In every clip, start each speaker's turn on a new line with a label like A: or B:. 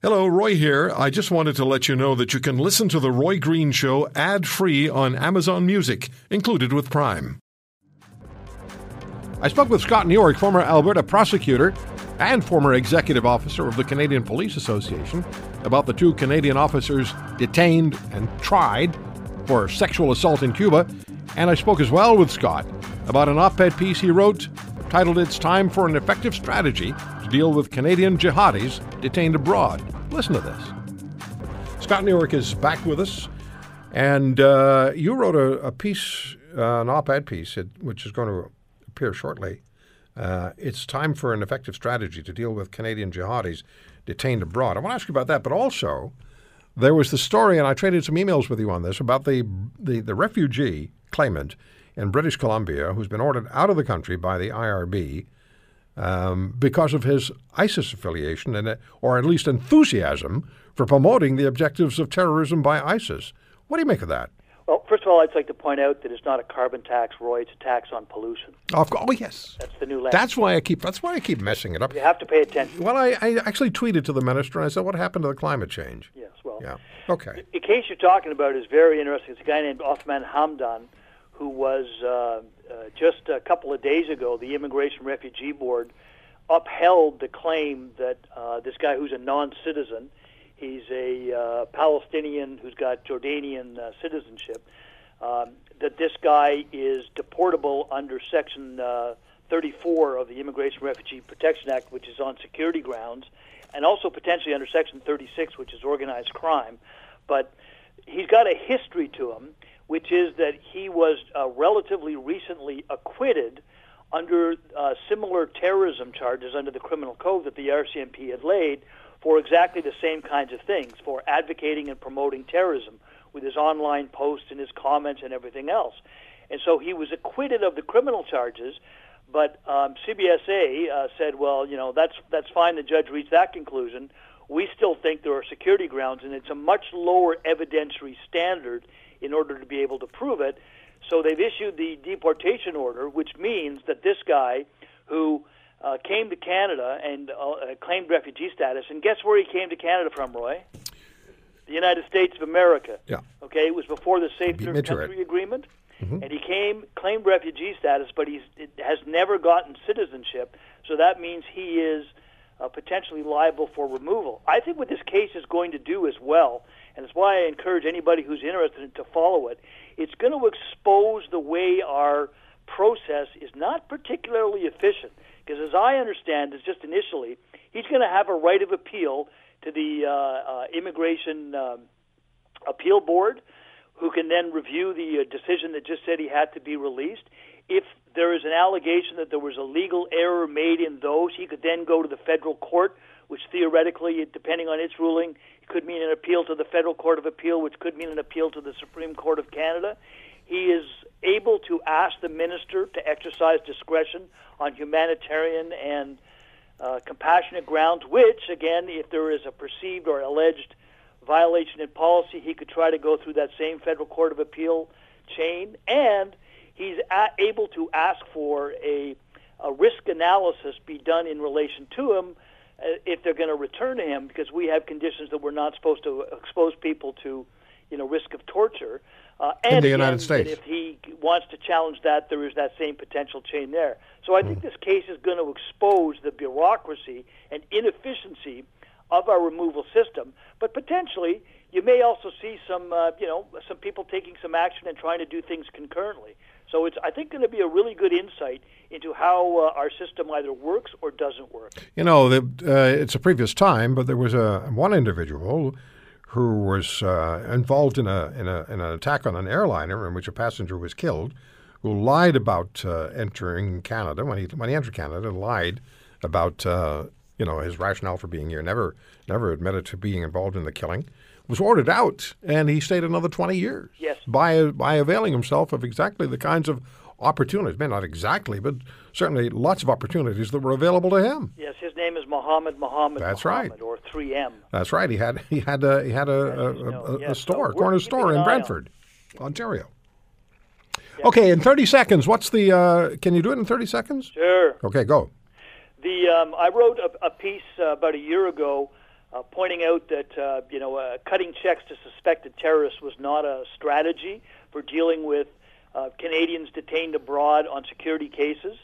A: Hello, Roy here. I just wanted to let you know that you can listen to The Roy Green Show ad free on Amazon Music, included with Prime.
B: I spoke with Scott Newark, former Alberta prosecutor and former executive officer of the Canadian Police Association, about the two Canadian officers detained and tried for sexual assault in Cuba. And I spoke as well with Scott about an op ed piece he wrote titled It's Time for an Effective Strategy Deal with Canadian Jihadis Detained Abroad. Listen to this. Scott Newark is back with us, and uh, you wrote a, a piece, uh, an op ed piece, which is going to appear shortly. Uh, it's time for an effective strategy to deal with Canadian jihadis detained abroad. I want to ask you about that, but also there was the story, and I traded some emails with you on this about the the, the refugee claimant in British Columbia who's been ordered out of the country by the IRB um, because of his ISIS affiliation and, or at least enthusiasm for promoting the objectives of terrorism by ISIS. What do you make of that?
C: Well, first of all, I'd like to point out that it's not a carbon tax, Roy. It's a tax on pollution.
B: Oh, oh yes.
C: That's the new.
B: That's why I keep. That's why I keep messing it up.
C: You have to pay attention.
B: Well, I, I actually tweeted to the minister and I said, "What happened to the climate change?"
C: Yes. Well.
B: Yeah. Okay.
C: The case you're talking about is very interesting. It's a guy named Othman Hamdan, who was uh, uh, just a couple of days ago the Immigration Refugee Board upheld the claim that uh, this guy who's a non-citizen, he's a uh, Palestinian who's got Jordanian uh, citizenship, um, that this guy is deportable under Section uh, 34 of the Immigration Refugee Protection Act, which is on security grounds, and also potentially under Section 36, which is organized crime. But he's got a history to him, which is that he was uh, relatively recently acquitted under uh, similar terrorism charges under the criminal code that the RCMP had laid for exactly the same kinds of things, for advocating and promoting terrorism with his online posts and his comments and everything else. And so he was acquitted of the criminal charges, but um, CBSA uh, said, well, you know, that's that's fine. The judge reached that conclusion. We still think there are security grounds, and it's a much lower evidentiary standard in order to be able to prove it. So they've issued the deportation order, which means that this guy who uh, came to Canada and uh, claimed refugee status, and guess where he came to Canada from, Roy? The United States of America.
B: Yeah.
C: Okay, it was before the Safe Third Country Agreement, mm-hmm. and he came claimed refugee status, but he has never gotten citizenship. So that means he is uh, potentially liable for removal. I think what this case is going to do as well, and it's why I encourage anybody who's interested to follow it it's going to expose the way our process is not particularly efficient. Because as I understand it, just initially, he's going to have a right of appeal to the uh, uh, Immigration um, Appeal Board, who can then review the uh, decision that just said he had to be released. If there is an allegation that there was a legal error made in those, he could then go to the federal court, which theoretically, depending on its ruling, could mean an appeal to the Federal Court of Appeal, which could mean an appeal to the Supreme Court of Canada. He is able to ask the minister to exercise discretion on humanitarian and uh, compassionate grounds, which, again, if there is a perceived or alleged violation in policy, he could try to go through that same Federal Court of Appeal chain. And he's a- able to ask for a, a risk analysis be done in relation to him uh, if they're going to return to him because we have conditions that we're not supposed to expose people to, you know, risk of torture.
B: Uh, and in the
C: again,
B: United States.
C: if he wants to challenge that, there is that same potential chain there. So I think mm. this case is going to expose the bureaucracy and inefficiency of our removal system, but potentially you may also see some, uh, you know, some people taking some action and trying to do things concurrently. So it's, I think, going to be a really good insight into how uh, our system either works or doesn't work.
B: You know, the, uh, it's a previous time, but there was a one individual who was uh, involved in a, in a in an attack on an airliner in which a passenger was killed, who lied about uh, entering Canada when he when he entered Canada, lied about uh, you know his rationale for being here, never never admitted to being involved in the killing was ordered out, and he stayed another 20 years.
C: Yes.
B: By, by availing himself of exactly the kinds of opportunities, maybe not exactly, but certainly lots of opportunities that were available to him.
C: Yes, his name is Mohammed Mohammed.
B: That's
C: Mohammed,
B: right.
C: Or 3M.
B: That's right. He had he had a he had a, a, a, a store, so corner store in Brantford, on. Ontario. Okay, in 30 seconds, what's the? Uh, can you do it in 30 seconds?
C: Sure.
B: Okay, go.
C: The um, I wrote a, a piece uh, about a year ago uh, pointing out that uh, you know uh, cutting checks to suspected terrorists was not a strategy for dealing with uh, Canadians detained abroad on security cases.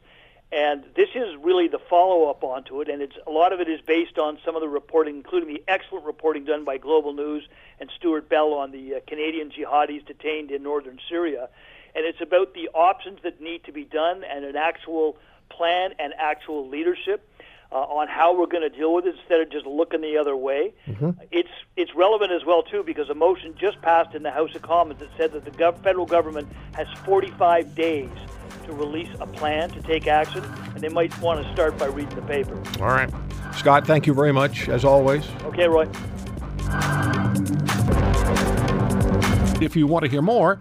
C: And this is really the follow-up onto it, and it's a lot of it is based on some of the reporting, including the excellent reporting done by Global News and Stewart Bell on the uh, Canadian jihadis detained in northern Syria. And it's about the options that need to be done and an actual plan and actual leadership uh, on how we're going to deal with it instead of just looking the other way. Mm-hmm. It's it's relevant as well too because a motion just passed in the House of Commons that said that the gov- federal government has 45 days to release a plan to take action, and they might want to start by reading the paper.
B: All right, Scott. Thank you very much as always.
C: Okay, Roy.
B: If you want to hear more,